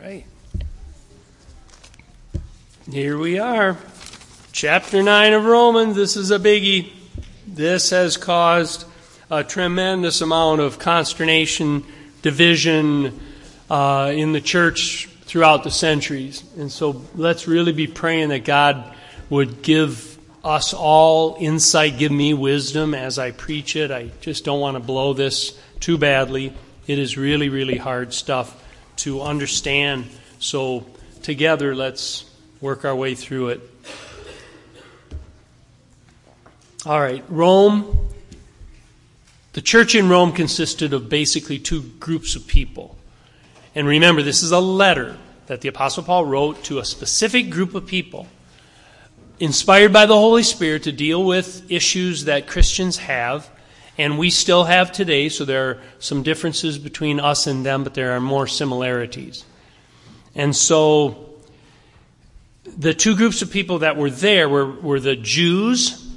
right. Here we are. Chapter 9 of Romans. This is a biggie. This has caused a tremendous amount of consternation, division uh, in the church throughout the centuries. And so let's really be praying that God would give us all insight, give me wisdom as I preach it. I just don't want to blow this too badly. It is really, really hard stuff to understand. So, together, let's work our way through it. All right, Rome. The church in Rome consisted of basically two groups of people. And remember, this is a letter that the Apostle Paul wrote to a specific group of people, inspired by the Holy Spirit to deal with issues that Christians have and we still have today, so there are some differences between us and them, but there are more similarities. And so the two groups of people that were there were, were the Jews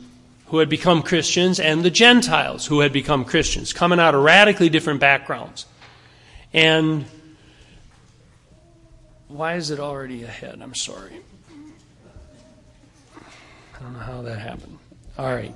who had become Christians and the Gentiles who had become Christians, coming out of radically different backgrounds. And why is it already ahead? I'm sorry. I don't know how that happened. All right.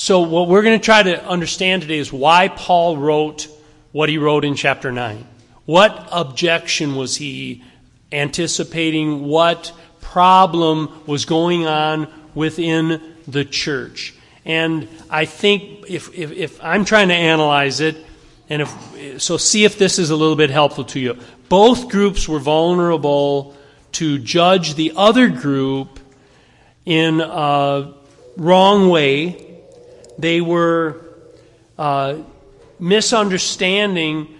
So, what we're going to try to understand today is why Paul wrote what he wrote in chapter 9. What objection was he anticipating? What problem was going on within the church? And I think if, if, if I'm trying to analyze it, and if, so see if this is a little bit helpful to you. Both groups were vulnerable to judge the other group in a wrong way they were uh, misunderstanding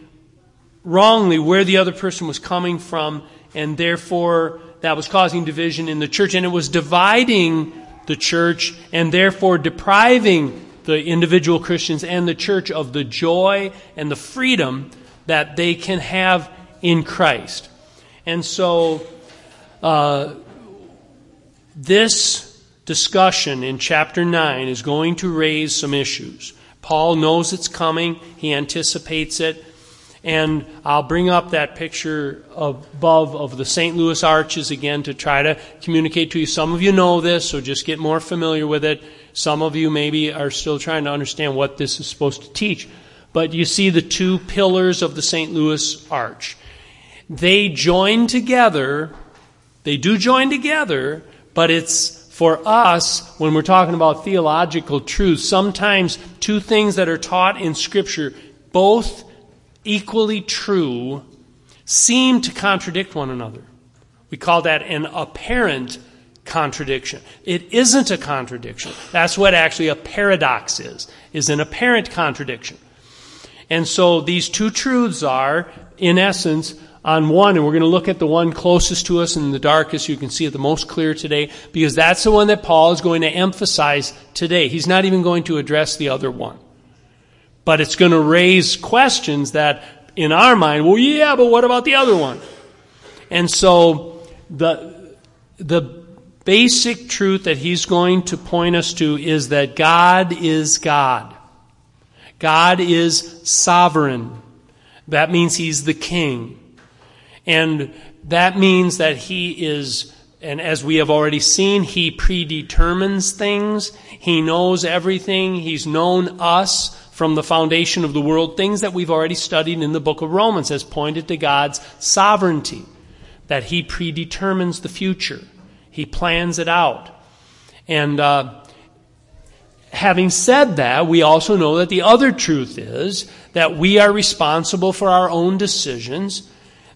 wrongly where the other person was coming from, and therefore that was causing division in the church, and it was dividing the church, and therefore depriving the individual Christians and the church of the joy and the freedom that they can have in Christ. And so, uh, this discussion in chapter 9 is going to raise some issues. Paul knows it's coming, he anticipates it. And I'll bring up that picture above of the St. Louis arches again to try to communicate to you. Some of you know this, so just get more familiar with it. Some of you maybe are still trying to understand what this is supposed to teach. But you see the two pillars of the St. Louis arch. They join together, they do join together, but it's for us, when we're talking about theological truth, sometimes two things that are taught in Scripture, both equally true, seem to contradict one another. We call that an apparent contradiction. It isn't a contradiction. That's what actually a paradox is, is an apparent contradiction. And so these two truths are, in essence, on one, and we're going to look at the one closest to us and the darkest. You can see it the most clear today, because that's the one that Paul is going to emphasize today. He's not even going to address the other one. But it's going to raise questions that, in our mind, well, yeah, but what about the other one? And so, the, the basic truth that he's going to point us to is that God is God. God is sovereign. That means he's the king. And that means that He is, and as we have already seen, He predetermines things. He knows everything. He's known us from the foundation of the world. Things that we've already studied in the book of Romans has pointed to God's sovereignty. That He predetermines the future. He plans it out. And, uh, having said that, we also know that the other truth is that we are responsible for our own decisions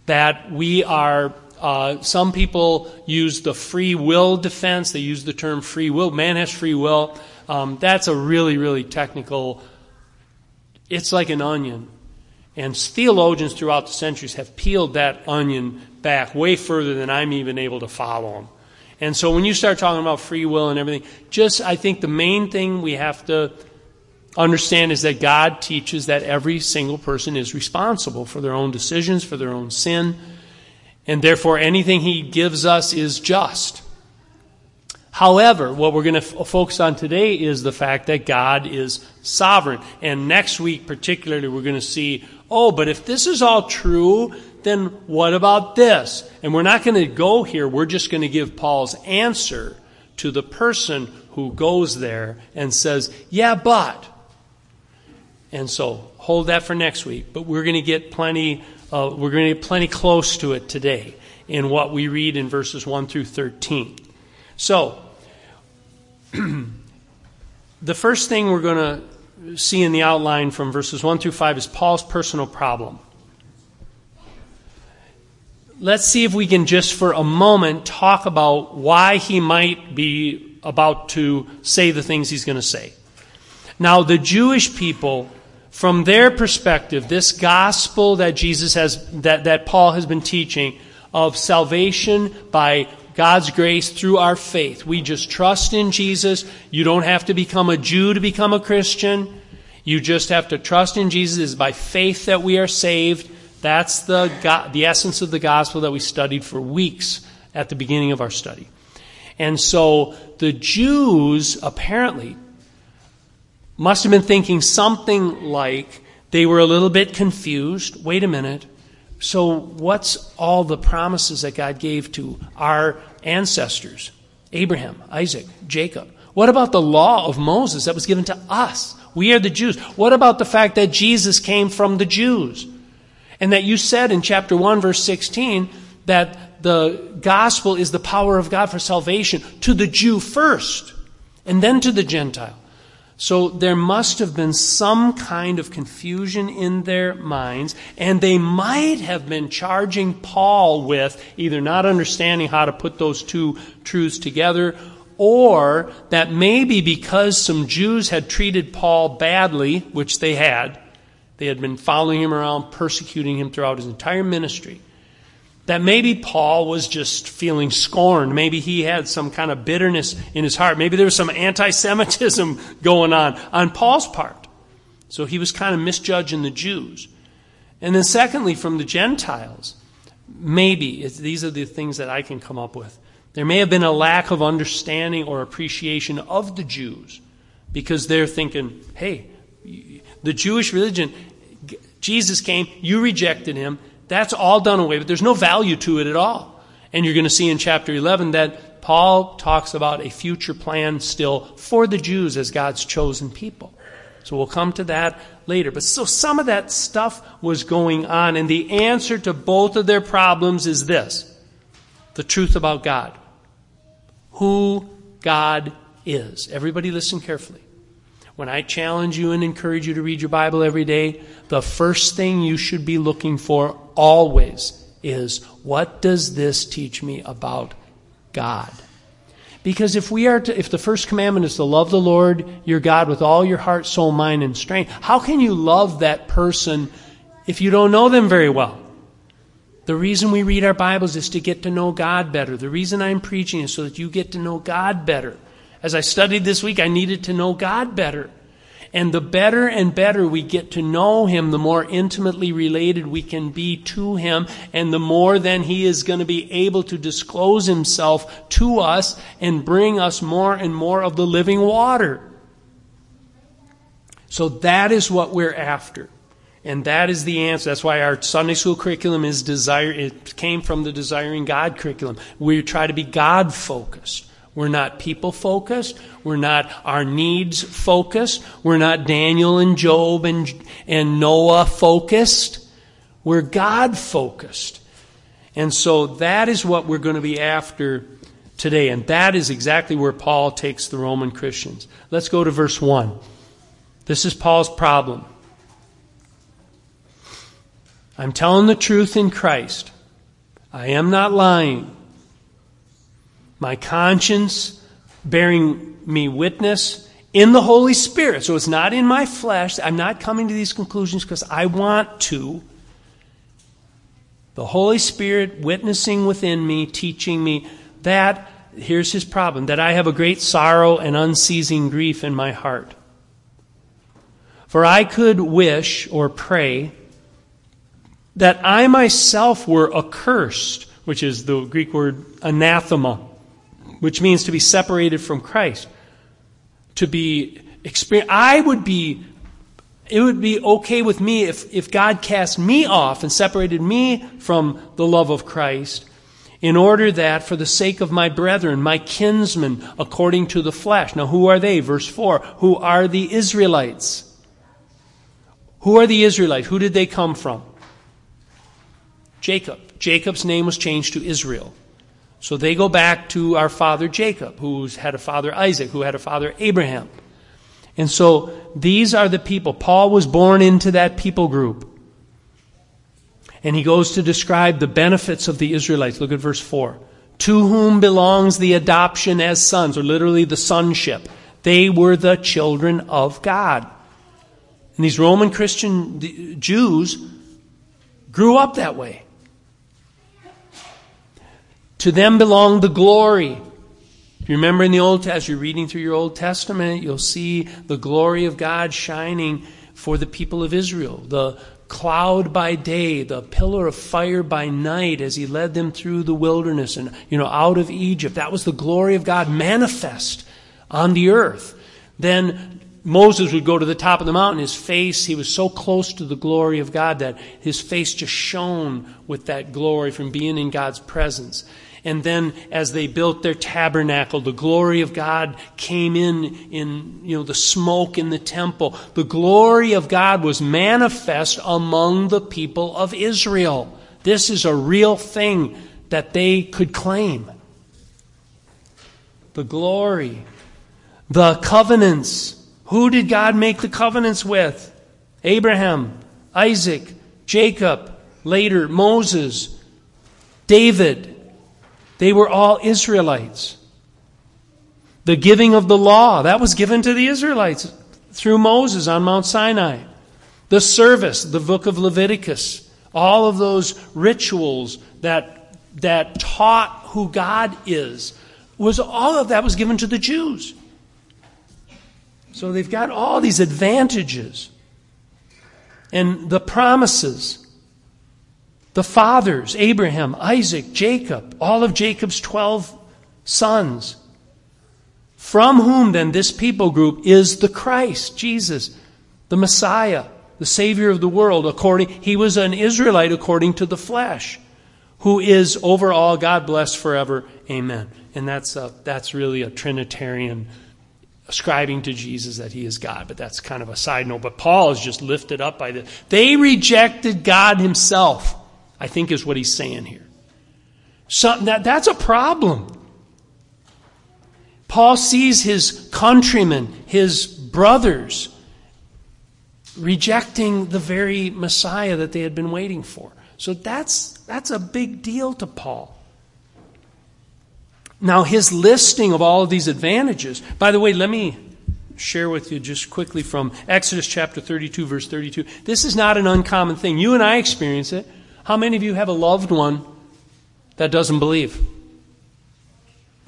that we are uh, some people use the free will defense. They use the term free will. Man has free will. Um, that's a really, really technical. It's like an onion, and theologians throughout the centuries have peeled that onion back way further than I'm even able to follow them. And so when you start talking about free will and everything, just I think the main thing we have to understand is that God teaches that every single person is responsible for their own decisions, for their own sin, and therefore anything He gives us is just. However, what we're going to f- focus on today is the fact that God is sovereign. And next week, particularly, we're going to see Oh, but if this is all true, then what about this? And we're not going to go here. We're just going to give Paul's answer to the person who goes there and says, Yeah, but. And so hold that for next week. But we're going to get plenty, uh, we're going to get plenty close to it today in what we read in verses 1 through 13. So, the first thing we're going to see in the outline from verses 1 through 5 is Paul's personal problem. Let's see if we can just for a moment talk about why he might be about to say the things he's going to say. Now, the Jewish people, from their perspective, this gospel that Jesus has, that, that Paul has been teaching of salvation by God's grace through our faith. We just trust in Jesus. You don't have to become a Jew to become a Christian. You just have to trust in Jesus. It's by faith that we are saved. That's the, the essence of the gospel that we studied for weeks at the beginning of our study. And so the Jews apparently must have been thinking something like they were a little bit confused. Wait a minute. So, what's all the promises that God gave to our ancestors? Abraham, Isaac, Jacob. What about the law of Moses that was given to us? We are the Jews. What about the fact that Jesus came from the Jews? And that you said in chapter 1, verse 16, that the gospel is the power of God for salvation to the Jew first, and then to the Gentile. So there must have been some kind of confusion in their minds, and they might have been charging Paul with either not understanding how to put those two truths together, or that maybe because some Jews had treated Paul badly, which they had, they had been following him around, persecuting him throughout his entire ministry that maybe Paul was just feeling scorned. Maybe he had some kind of bitterness in his heart. Maybe there was some anti Semitism going on on Paul's part. So he was kind of misjudging the Jews. And then, secondly, from the Gentiles, maybe, these are the things that I can come up with. There may have been a lack of understanding or appreciation of the Jews because they're thinking, hey, the Jewish religion, Jesus came, you rejected him, that's all done away with. There's no value to it at all. And you're going to see in chapter 11 that Paul talks about a future plan still for the Jews as God's chosen people. So we'll come to that later. But so some of that stuff was going on, and the answer to both of their problems is this the truth about God. Who God is. Everybody listen carefully. When I challenge you and encourage you to read your Bible every day, the first thing you should be looking for always is what does this teach me about God? Because if we are to, if the first commandment is to love the Lord your God with all your heart, soul, mind, and strength, how can you love that person if you don't know them very well? The reason we read our Bibles is to get to know God better. The reason I'm preaching is so that you get to know God better. As I studied this week, I needed to know God better. And the better and better we get to know Him, the more intimately related we can be to Him, and the more then He is going to be able to disclose Himself to us and bring us more and more of the living water. So that is what we're after. And that is the answer. That's why our Sunday school curriculum is desire. It came from the Desiring God curriculum. We try to be God focused. We're not people focused. We're not our needs focused. We're not Daniel and Job and, and Noah focused. We're God focused. And so that is what we're going to be after today. And that is exactly where Paul takes the Roman Christians. Let's go to verse 1. This is Paul's problem. I'm telling the truth in Christ. I am not lying my conscience bearing me witness in the Holy Spirit. So it's not in my flesh. I'm not coming to these conclusions because I want to. The Holy Spirit witnessing within me, teaching me that, here's his problem, that I have a great sorrow and unceasing grief in my heart. For I could wish or pray that I myself were accursed, which is the Greek word anathema which means to be separated from Christ. To be experience, I would be it would be okay with me if, if God cast me off and separated me from the love of Christ in order that for the sake of my brethren, my kinsmen, according to the flesh. Now, who are they? Verse 4. Who are the Israelites? Who are the Israelites? Who did they come from? Jacob. Jacob's name was changed to Israel. So they go back to our father Jacob, who had a father Isaac, who had a father Abraham. And so these are the people. Paul was born into that people group. And he goes to describe the benefits of the Israelites. Look at verse 4. To whom belongs the adoption as sons, or literally the sonship. They were the children of God. And these Roman Christian Jews grew up that way. To them belonged the glory. If you remember in the Old Testament, as you're reading through your Old Testament, you'll see the glory of God shining for the people of Israel. The cloud by day, the pillar of fire by night as he led them through the wilderness and, you know, out of Egypt. That was the glory of God manifest on the earth. Then Moses would go to the top of the mountain. His face, he was so close to the glory of God that his face just shone with that glory from being in God's presence. And then as they built their tabernacle, the glory of God came in, in, you know, the smoke in the temple. The glory of God was manifest among the people of Israel. This is a real thing that they could claim. The glory, the covenants. Who did God make the covenants with? Abraham, Isaac, Jacob, later Moses, David, they were all Israelites. The giving of the law, that was given to the Israelites through Moses on Mount Sinai. The service, the book of Leviticus, all of those rituals that, that taught who God is, was all of that was given to the Jews. So they've got all these advantages. And the promises the fathers, Abraham, Isaac, Jacob, all of Jacob's 12 sons. From whom then this people group is the Christ, Jesus, the Messiah, the Savior of the world. According, he was an Israelite according to the flesh, who is over all God blessed forever. Amen. And that's a, that's really a Trinitarian ascribing to Jesus that he is God, but that's kind of a side note. But Paul is just lifted up by this. They rejected God himself. I think is what he's saying here. So that, that's a problem. Paul sees his countrymen, his brothers, rejecting the very Messiah that they had been waiting for. So that's, that's a big deal to Paul. Now, his listing of all of these advantages, by the way, let me share with you just quickly from Exodus chapter 32, verse 32. This is not an uncommon thing. You and I experience it. How many of you have a loved one that doesn't believe?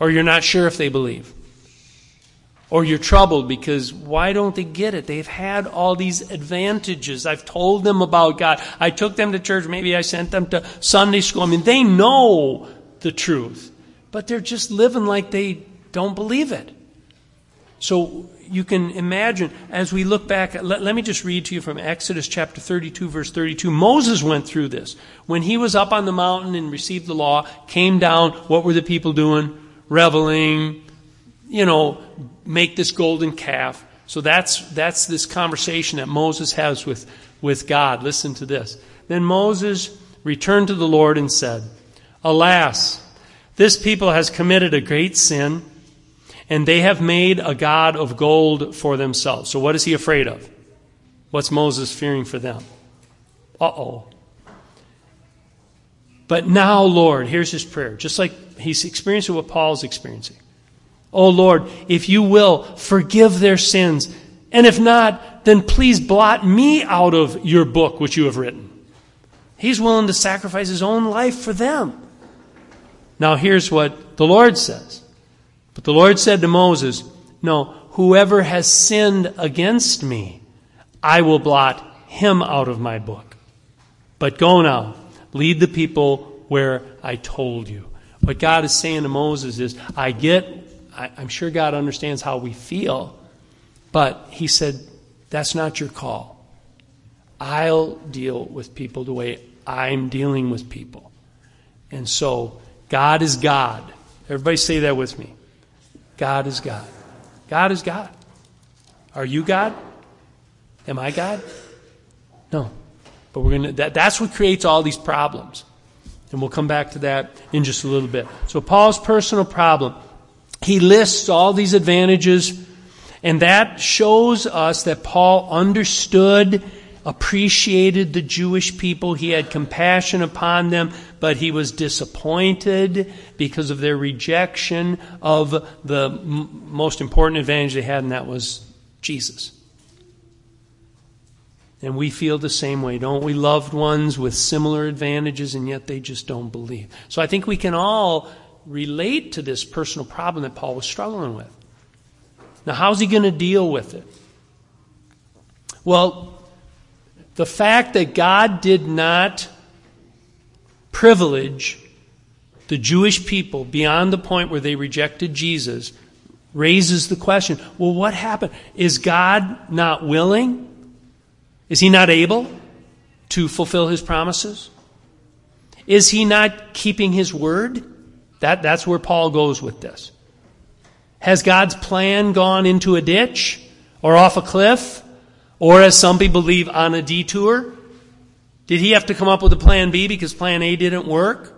Or you're not sure if they believe? Or you're troubled because why don't they get it? They've had all these advantages. I've told them about God. I took them to church. Maybe I sent them to Sunday school. I mean, they know the truth, but they're just living like they don't believe it. So you can imagine as we look back, let, let, me just read to you from Exodus chapter 32, verse 32. Moses went through this. When he was up on the mountain and received the law, came down, what were the people doing? Reveling, you know, make this golden calf. So that's, that's this conversation that Moses has with, with God. Listen to this. Then Moses returned to the Lord and said, Alas, this people has committed a great sin and they have made a god of gold for themselves. So, what is he afraid of? What's Moses fearing for them? Uh oh. But now, Lord, here's his prayer, just like he's experiencing what Paul's experiencing. Oh Lord, if you will, forgive their sins. And if not, then please blot me out of your book which you have written. He's willing to sacrifice his own life for them. Now, here's what the Lord says but the Lord said to Moses, No, whoever has sinned against me, I will blot him out of my book. But go now, lead the people where I told you. What God is saying to Moses is, I get, I, am sure God understands how we feel, but He said, that's not your call. I'll deal with people the way I'm dealing with people. And so, God is God. Everybody say that with me. God is God. God is God. Are you God? Am I God? No. But we're to, that, that's what creates all these problems. And we'll come back to that in just a little bit. So, Paul's personal problem. He lists all these advantages, and that shows us that Paul understood, appreciated the Jewish people. He had compassion upon them, but he was disappointed because of their rejection of the m- most important advantage they had, and that was Jesus. And we feel the same way, don't we? Loved ones with similar advantages, and yet they just don't believe. So I think we can all relate to this personal problem that Paul was struggling with. Now, how's he going to deal with it? Well, the fact that God did not privilege the Jewish people beyond the point where they rejected Jesus raises the question well, what happened? Is God not willing? Is he not able to fulfill his promises? Is he not keeping his word? That, that's where Paul goes with this. Has God's plan gone into a ditch or off a cliff? Or, as some people believe, on a detour? Did he have to come up with a plan B because plan A didn't work?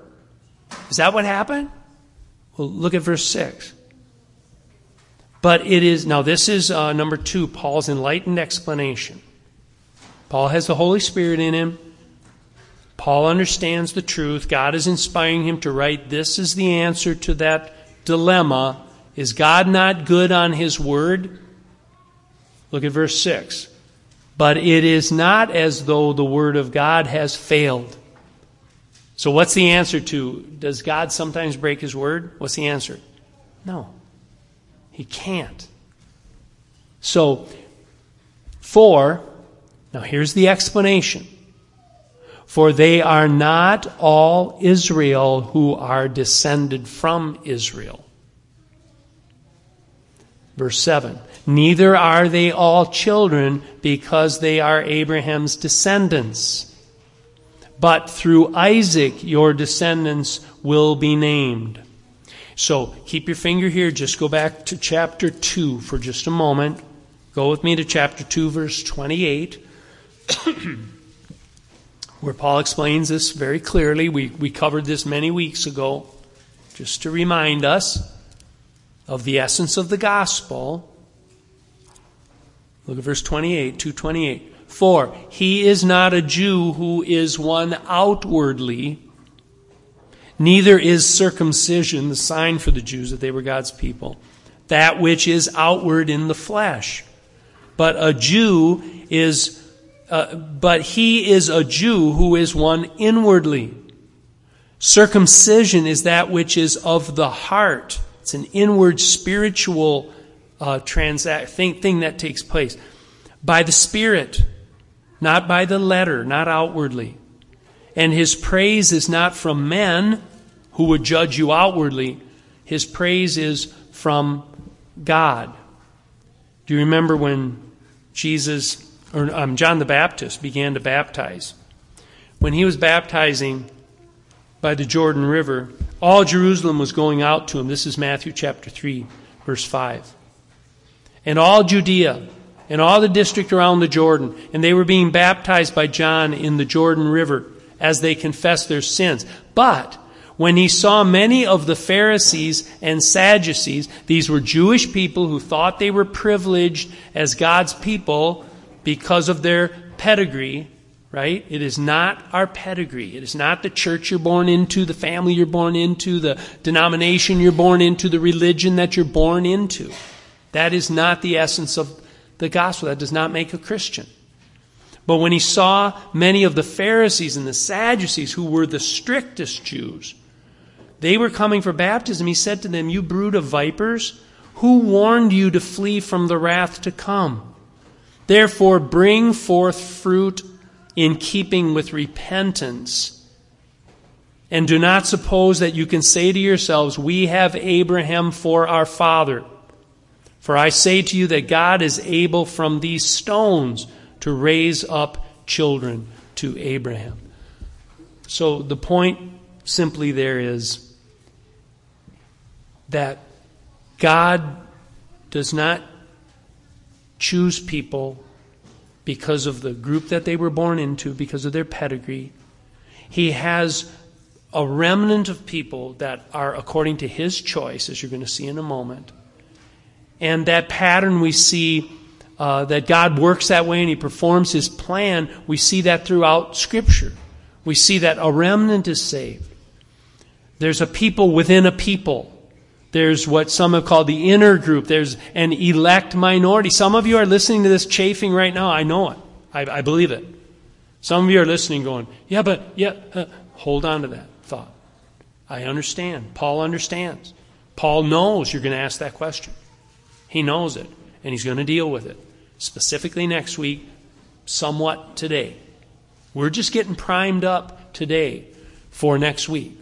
Is that what happened? Well, look at verse 6. But it is, now this is uh, number two, Paul's enlightened explanation. Paul has the Holy Spirit in him. Paul understands the truth. God is inspiring him to write. This is the answer to that dilemma. Is God not good on his word? Look at verse 6. But it is not as though the word of God has failed. So, what's the answer to does God sometimes break his word? What's the answer? No. He can't. So, for now, here's the explanation. For they are not all Israel who are descended from Israel. Verse 7 Neither are they all children because they are Abraham's descendants. But through Isaac your descendants will be named. So keep your finger here. Just go back to chapter 2 for just a moment. Go with me to chapter 2, verse 28. where Paul explains this very clearly. We, we covered this many weeks ago, just to remind us of the essence of the gospel. Look at verse 28, 228. For he is not a Jew who is one outwardly, neither is circumcision the sign for the Jews that they were God's people, that which is outward in the flesh. But a Jew is uh, but he is a Jew who is one inwardly. Circumcision is that which is of the heart. It's an inward spiritual uh, transact thing, thing that takes place by the Spirit, not by the letter, not outwardly. And his praise is not from men who would judge you outwardly. His praise is from God. Do you remember when Jesus or um, John the Baptist began to baptize. When he was baptizing by the Jordan River, all Jerusalem was going out to him. This is Matthew chapter 3, verse 5. And all Judea and all the district around the Jordan, and they were being baptized by John in the Jordan River as they confessed their sins. But when he saw many of the Pharisees and Sadducees, these were Jewish people who thought they were privileged as God's people, because of their pedigree, right? It is not our pedigree. It is not the church you're born into, the family you're born into, the denomination you're born into, the religion that you're born into. That is not the essence of the gospel. That does not make a Christian. But when he saw many of the Pharisees and the Sadducees, who were the strictest Jews, they were coming for baptism, he said to them, You brood of vipers, who warned you to flee from the wrath to come? Therefore, bring forth fruit in keeping with repentance. And do not suppose that you can say to yourselves, We have Abraham for our father. For I say to you that God is able from these stones to raise up children to Abraham. So the point simply there is that God does not choose people because of the group that they were born into, because of their pedigree. He has a remnant of people that are according to his choice, as you're going to see in a moment. And that pattern we see uh, that God works that way and he performs his plan, we see that throughout Scripture. We see that a remnant is saved. There's a people within a people. There's what some have called the inner group. There's an elect minority. Some of you are listening to this chafing right now. I know it. I, I believe it. Some of you are listening going, yeah, but, yeah, uh, hold on to that thought. I understand. Paul understands. Paul knows you're going to ask that question. He knows it, and he's going to deal with it. Specifically next week, somewhat today. We're just getting primed up today for next week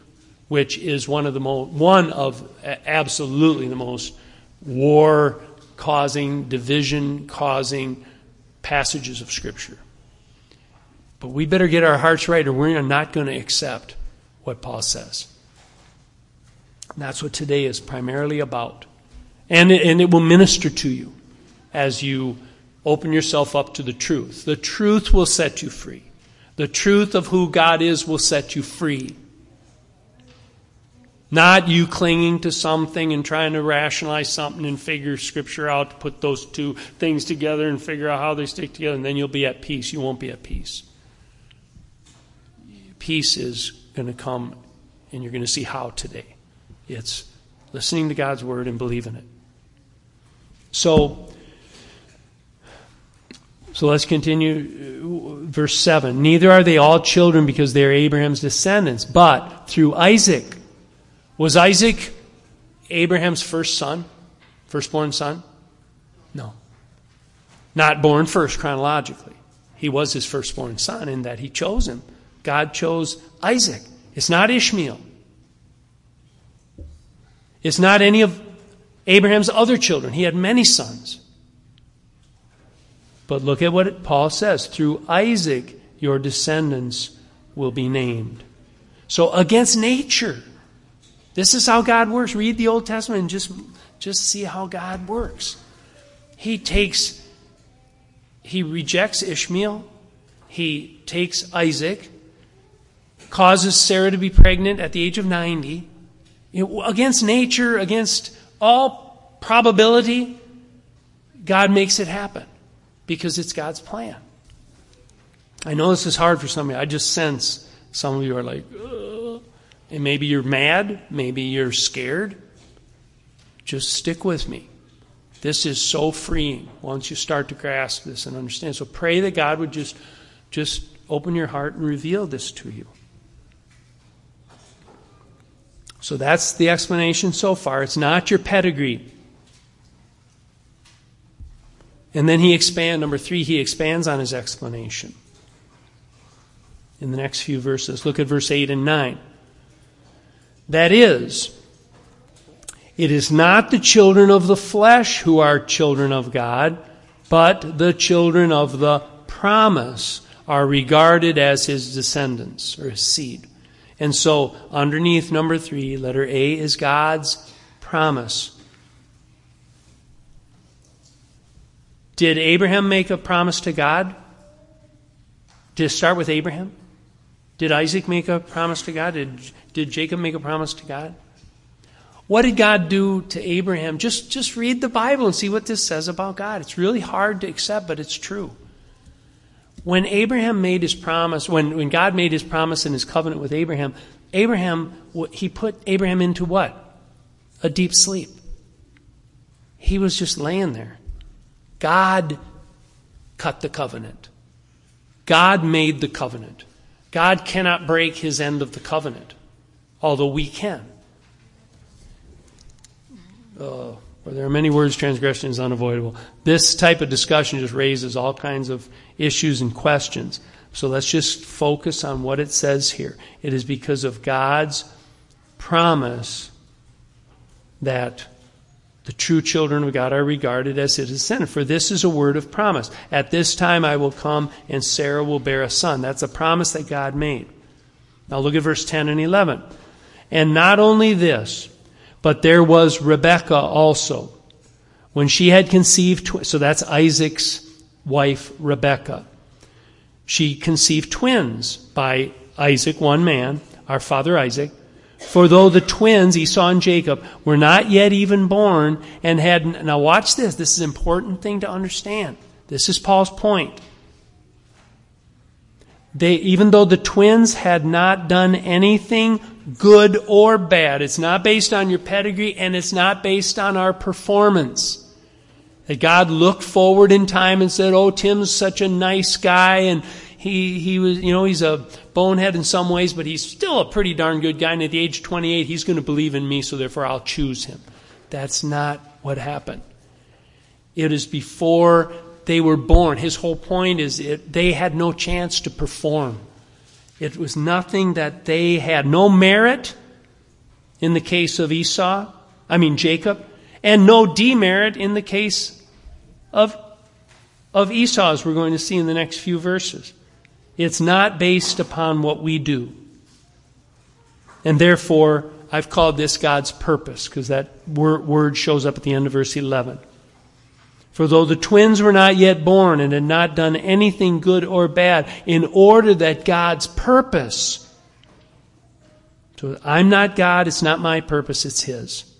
which is one of the most, one of absolutely the most war causing, division causing passages of Scripture. But we better get our hearts right or we're not going to accept what Paul says. that's what today is primarily about. And it, and it will minister to you as you open yourself up to the truth. The truth will set you free. The truth of who God is will set you free. Not you clinging to something and trying to rationalize something and figure Scripture out to put those two things together and figure out how they stick together, and then you'll be at peace. You won't be at peace. Peace is going to come, and you're going to see how today. It's listening to God's Word and believing it. So, so let's continue. Uh, verse 7 Neither are they all children because they are Abraham's descendants, but through Isaac was Isaac Abraham's first son, firstborn son? No. Not born first chronologically. He was his firstborn son in that he chose him. God chose Isaac. It's not Ishmael. It's not any of Abraham's other children. He had many sons. But look at what Paul says through Isaac, your descendants will be named. So, against nature, this is how God works. Read the Old Testament and just, just see how God works. He takes, he rejects Ishmael, he takes Isaac, causes Sarah to be pregnant at the age of 90. against nature, against all probability, God makes it happen because it's God's plan. I know this is hard for some of you. I just sense some of you are like, and maybe you're mad, maybe you're scared. Just stick with me. This is so freeing once you start to grasp this and understand. So pray that God would just just open your heart and reveal this to you. So that's the explanation so far. It's not your pedigree. And then he expands, number three, he expands on his explanation in the next few verses. Look at verse 8 and 9. That is, it is not the children of the flesh who are children of God, but the children of the promise are regarded as his descendants or his seed. And so, underneath number three, letter A is God's promise. Did Abraham make a promise to God? Did it start with Abraham? Did Isaac make a promise to God? Did, did Jacob make a promise to God? What did God do to Abraham? Just, just read the Bible and see what this says about God. It's really hard to accept, but it's true. When Abraham made his promise, when, when God made his promise and his covenant with Abraham, Abraham, he put Abraham into what? A deep sleep. He was just laying there. God cut the covenant. God made the covenant. God cannot break his end of the covenant, although we can. Uh, where there are many words, transgression is unavoidable. This type of discussion just raises all kinds of issues and questions. So let's just focus on what it says here. It is because of God's promise that The true children of God are regarded as his descendants. For this is a word of promise. At this time I will come, and Sarah will bear a son. That's a promise that God made. Now look at verse 10 and 11. And not only this, but there was Rebekah also. When she had conceived, tw- so that's Isaac's wife, Rebekah. She conceived twins by Isaac, one man, our father Isaac. For though the twins, Esau and Jacob, were not yet even born and had, now watch this, this is an important thing to understand. This is Paul's point. They, even though the twins had not done anything good or bad, it's not based on your pedigree and it's not based on our performance. That God looked forward in time and said, Oh, Tim's such a nice guy and he, he was, you know, he's a bonehead in some ways, but he's still a pretty darn good guy. And at the age of 28, he's going to believe in me, so therefore I'll choose him. That's not what happened. It is before they were born. His whole point is it, they had no chance to perform. It was nothing that they had. No merit in the case of Esau, I mean Jacob, and no demerit in the case of, of Esau, as we're going to see in the next few verses. It's not based upon what we do. And therefore, I've called this God's purpose, because that word shows up at the end of verse 11. For though the twins were not yet born and had not done anything good or bad, in order that God's purpose, so I'm not God, it's not my purpose, it's His.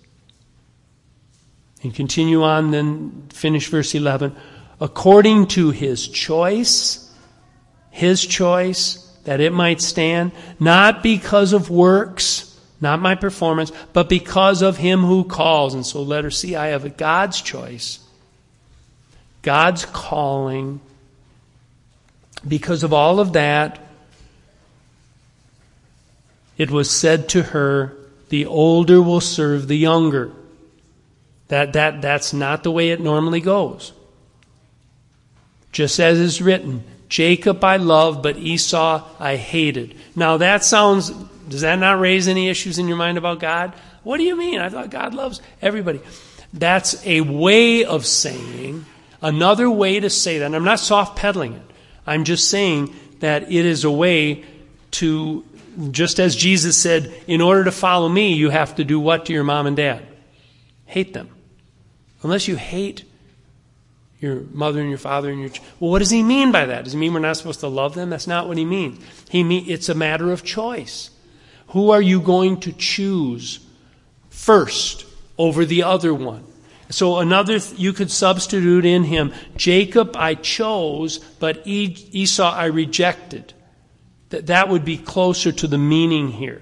And continue on, then finish verse 11. According to His choice, his choice, that it might stand, not because of works, not my performance, but because of him who calls. And so let her see I have a God's choice, God's calling. Because of all of that, it was said to her, the older will serve the younger. That, that, that's not the way it normally goes. Just as is written, Jacob I loved, but Esau I hated. Now that sounds, does that not raise any issues in your mind about God? What do you mean? I thought God loves everybody. That's a way of saying, another way to say that. And I'm not soft pedaling it. I'm just saying that it is a way to, just as Jesus said, in order to follow me, you have to do what to your mom and dad? Hate them. Unless you hate your mother and your father and your ch- well what does he mean by that does he mean we're not supposed to love them that's not what he means he mean it's a matter of choice who are you going to choose first over the other one so another th- you could substitute in him jacob i chose but esau i rejected. That that would be closer to the meaning here.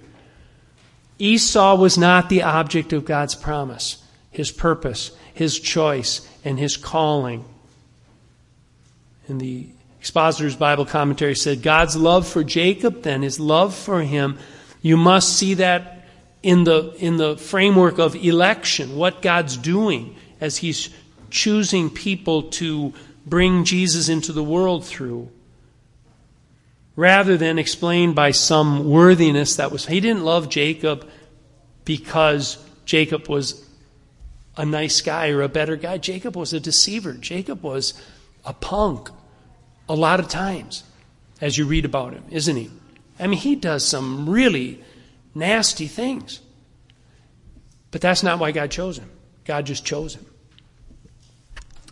Esau was not the object of god's promise his purpose his choice and his calling. And the expositor's Bible commentary said God's love for Jacob, then his love for him, you must see that in the, in the framework of election, what God's doing as he's choosing people to bring Jesus into the world through. Rather than explained by some worthiness that was, he didn't love Jacob because Jacob was a nice guy or a better guy. Jacob was a deceiver. Jacob was a punk a lot of times as you read about him, isn't he? I mean, he does some really nasty things. But that's not why God chose him. God just chose him.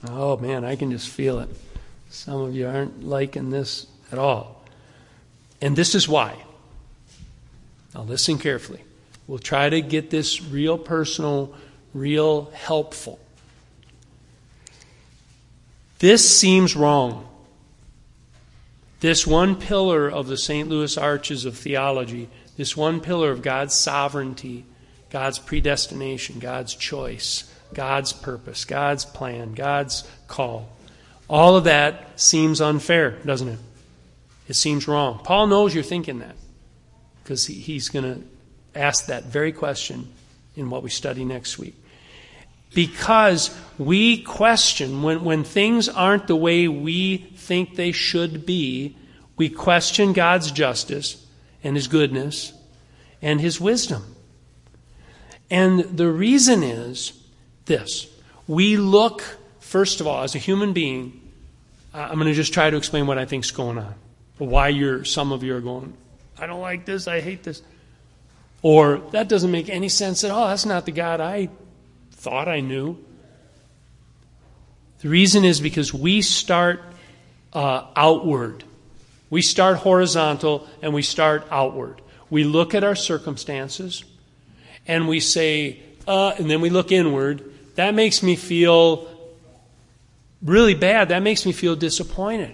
Oh man, I can just feel it. Some of you aren't liking this at all. And this is why. Now listen carefully. We'll try to get this real personal real helpful. This seems wrong. This one pillar of the St. Louis Arches of theology, this one pillar of God's sovereignty, God's predestination, God's choice, God's purpose, God's plan, God's call. All of that seems unfair, doesn't it? It seems wrong. Paul knows you're thinking that because he's going to ask that very question in what we study next week because we question when, when things aren't the way we think they should be, we question God's justice and His goodness and His wisdom. And the reason is this. We look, first of all, as a human being, I'm going to just try to explain what I think is going on. Why you're, some of you are going, I don't like this, I hate this. Or, that doesn't make any sense at all. That's not the God I thought I knew. The reason is because we start uh, outward. We start horizontal and we start outward. We look at our circumstances and we say, uh, and then we look inward. That makes me feel really bad. That makes me feel disappointed.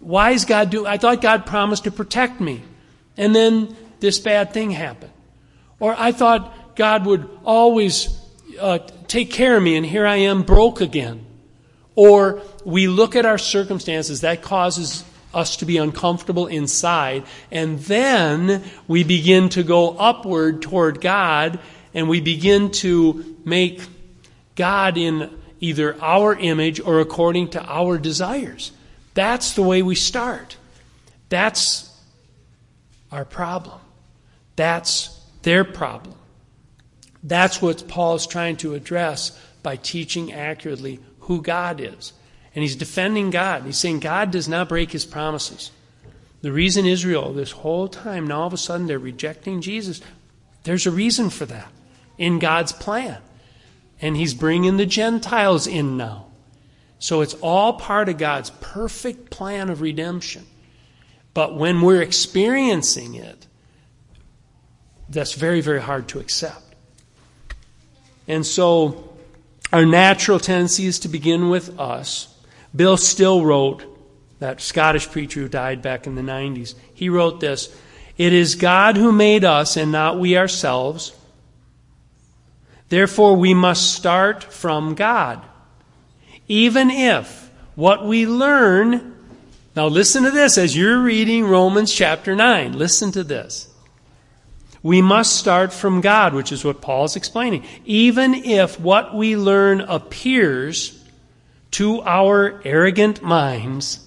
Why is God doing? I thought God promised to protect me, and then this bad thing happened. Or I thought God would always uh, take care of me, and here I am broke again. Or we look at our circumstances, that causes us to be uncomfortable inside, and then we begin to go upward toward God, and we begin to make God in either our image or according to our desires. That's the way we start. That's our problem. That's their problem. That's what Paul is trying to address by teaching accurately who God is. And he's defending God. He's saying God does not break his promises. The reason Israel, this whole time, now all of a sudden they're rejecting Jesus, there's a reason for that in God's plan. And he's bringing the Gentiles in now. So it's all part of God's perfect plan of redemption. But when we're experiencing it, that's very, very hard to accept. And so our natural tendency is to begin with us. Bill Still wrote, that Scottish preacher who died back in the 90s, he wrote this It is God who made us and not we ourselves. Therefore, we must start from God. Even if what we learn, now listen to this as you're reading Romans chapter 9. Listen to this. We must start from God, which is what Paul is explaining. Even if what we learn appears to our arrogant minds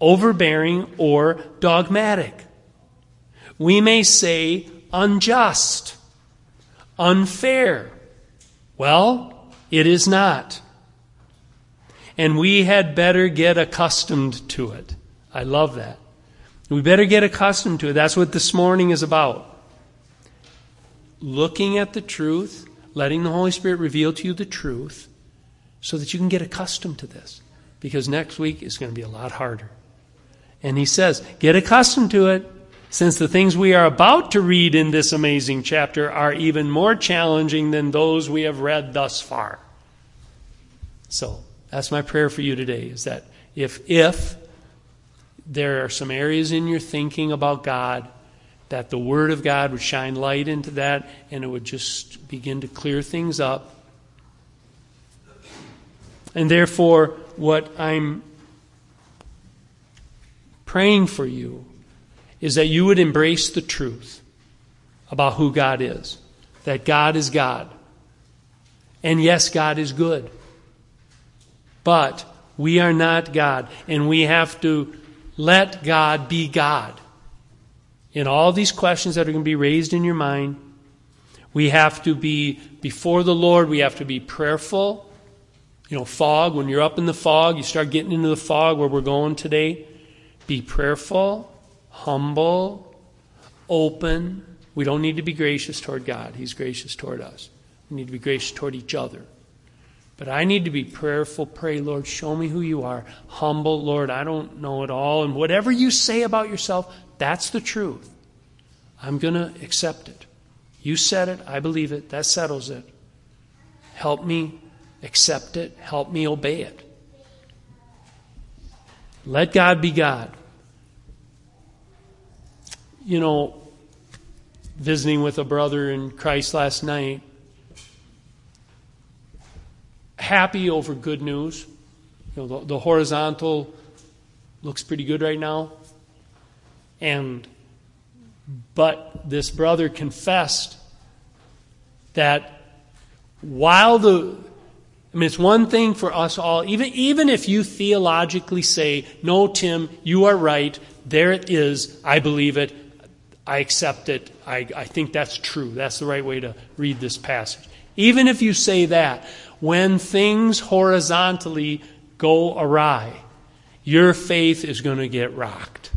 overbearing or dogmatic. We may say unjust, unfair, well, it is not. And we had better get accustomed to it. I love that. We better get accustomed to it. That's what this morning is about. Looking at the truth, letting the Holy Spirit reveal to you the truth, so that you can get accustomed to this. Because next week is going to be a lot harder. And he says, get accustomed to it since the things we are about to read in this amazing chapter are even more challenging than those we have read thus far. So, that's my prayer for you today is that if if there are some areas in your thinking about God that the word of God would shine light into that and it would just begin to clear things up. And therefore, what I'm praying for you is that you would embrace the truth about who God is. That God is God. And yes, God is good. But we are not God, and we have to let God be God. In all these questions that are going to be raised in your mind, we have to be before the Lord, we have to be prayerful. You know, fog, when you're up in the fog, you start getting into the fog where we're going today. Be prayerful humble, open. We don't need to be gracious toward God, He's gracious toward us. We need to be gracious toward each other. But I need to be prayerful. Pray, Lord, show me who you are. Humble, Lord, I don't know it all. And whatever you say about yourself, that's the truth. I'm going to accept it. You said it. I believe it. That settles it. Help me accept it. Help me obey it. Let God be God you know, visiting with a brother in Christ last night, happy over good news. You know, the, the horizontal looks pretty good right now. And but this brother confessed that while the I mean, it's one thing for us all, even, even if you theologically say, no, Tim, you are right, there it is, I believe it, I accept it. I, I think that's true. That's the right way to read this passage. even if you say that, when things horizontally go awry, your faith is going to get rocked.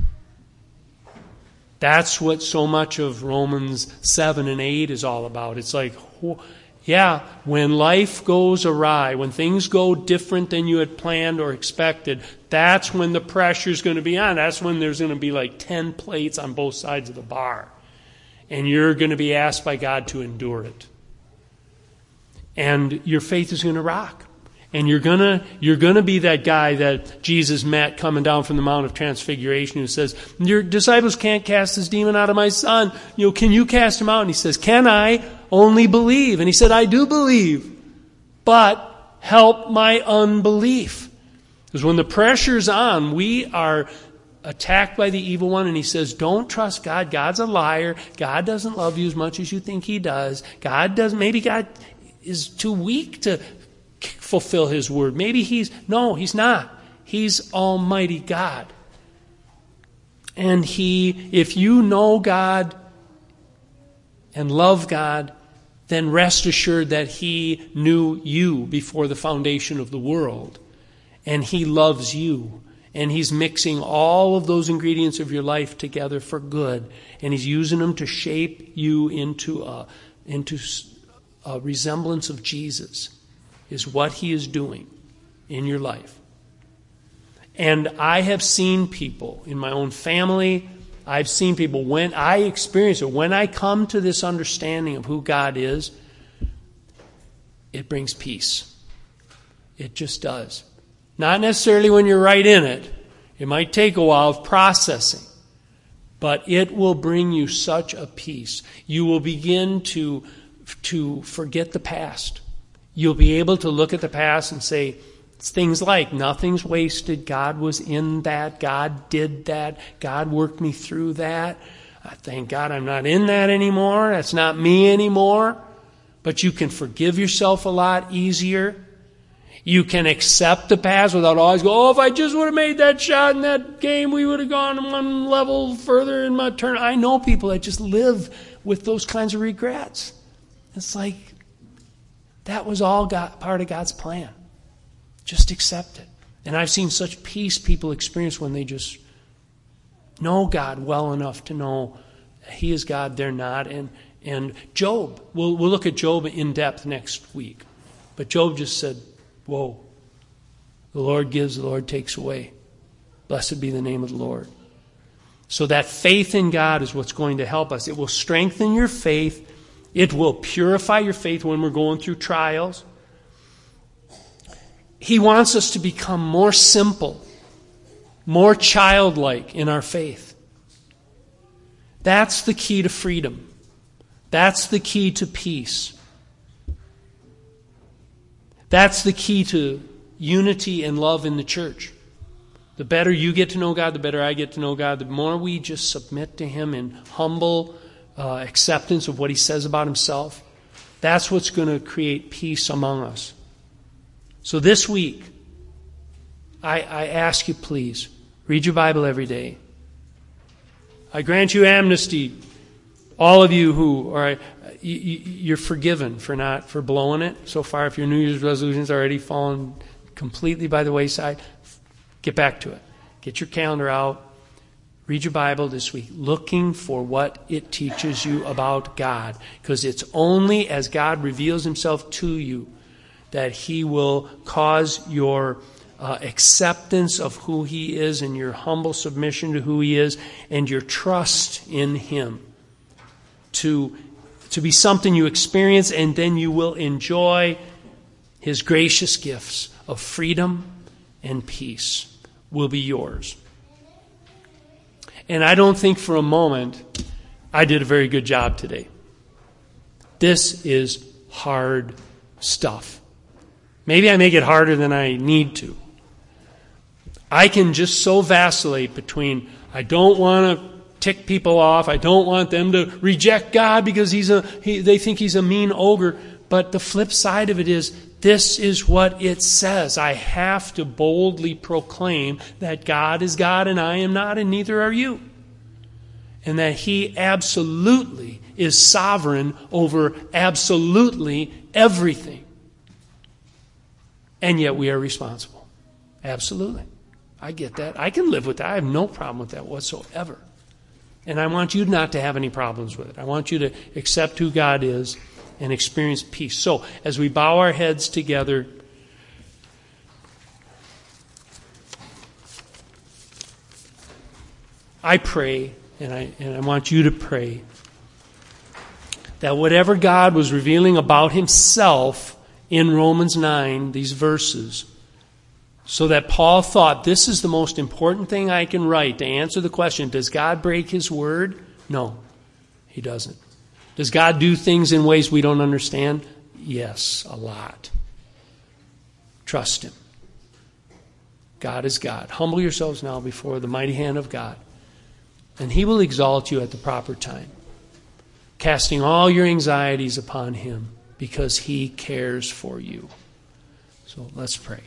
That's what so much of Romans 7 and 8 is all about. It's like, yeah, when life goes awry, when things go different than you had planned or expected, that's when the pressure's going to be on. That's when there's going to be like 10 plates on both sides of the bar. And you're going to be asked by God to endure it. And your faith is going to rock. And you're gonna, you're gonna be that guy that Jesus met coming down from the Mount of Transfiguration who says, Your disciples can't cast this demon out of my son. You know, can you cast him out? And he says, Can I only believe? And he said, I do believe, but help my unbelief. Because when the pressure's on, we are attacked by the evil one, and he says, Don't trust God. God's a liar. God doesn't love you as much as you think he does. God doesn't, maybe God is too weak to fulfill his word. Maybe he's, no, he's not. He's Almighty God. And he, if you know God and love God, then rest assured that he knew you before the foundation of the world. And he loves you. And he's mixing all of those ingredients of your life together for good. And he's using them to shape you into a, into a resemblance of Jesus is what He is doing in your life. And I have seen people in my own family, I've seen people when I experience it, when I come to this understanding of who God is, it brings peace. It just does. Not necessarily when you're right in it, it might take a while of processing. But it will bring you such a peace. You will begin to, to forget the past. You'll be able to look at the past and say, things like, nothing's wasted. God was in that. God did that. God worked me through that. I thank God I'm not in that anymore. That's not me anymore. But you can forgive yourself a lot easier. You can accept the past without always go, oh, if I just would have made that shot in that game, we would have gone one level further in my turn. I know people that just live with those kinds of regrets. It's like, that was all God, part of God's plan. Just accept it. And I've seen such peace people experience when they just know God well enough to know He is God, they're not. And, and Job, we'll, we'll look at Job in depth next week. But Job just said, Whoa, the Lord gives, the Lord takes away. Blessed be the name of the Lord. So that faith in God is what's going to help us. It will strengthen your faith it will purify your faith when we're going through trials. He wants us to become more simple, more childlike in our faith. That's the key to freedom. That's the key to peace. That's the key to unity and love in the church. The better you get to know God, the better I get to know God, the more we just submit to Him in humble uh, acceptance of what he says about himself, that's what's going to create peace among us. So this week, I, I ask you, please, read your Bible every day. I grant you amnesty, all of you who are you're forgiven for not for blowing it so far. If your New Year's resolutions already fallen completely by the wayside, get back to it. Get your calendar out. Read your Bible this week, looking for what it teaches you about God. Because it's only as God reveals himself to you that he will cause your uh, acceptance of who he is and your humble submission to who he is and your trust in him to, to be something you experience and then you will enjoy his gracious gifts of freedom and peace will be yours. And I don't think for a moment I did a very good job today. This is hard stuff. Maybe I make it harder than I need to. I can just so vacillate between I don't want to tick people off. I don't want them to reject God because he's a, he, they think he's a mean ogre. But the flip side of it is this is what it says. I have to boldly proclaim that God is God and I am not, and neither are you. and that He absolutely is sovereign over absolutely everything. And yet we are responsible. Absolutely. I get that. I can live with that. I have no problem with that whatsoever. And I want you not to have any problems with it. I want you to accept who God is and experience peace. So, as we bow our heads together, I pray, and I, and I want you to pray, that whatever God was revealing about Himself in Romans 9, these verses, so that Paul thought this is the most important thing I can write to answer the question Does God break his word? No, he doesn't. Does God do things in ways we don't understand? Yes, a lot. Trust him. God is God. Humble yourselves now before the mighty hand of God, and he will exalt you at the proper time, casting all your anxieties upon him because he cares for you. So let's pray.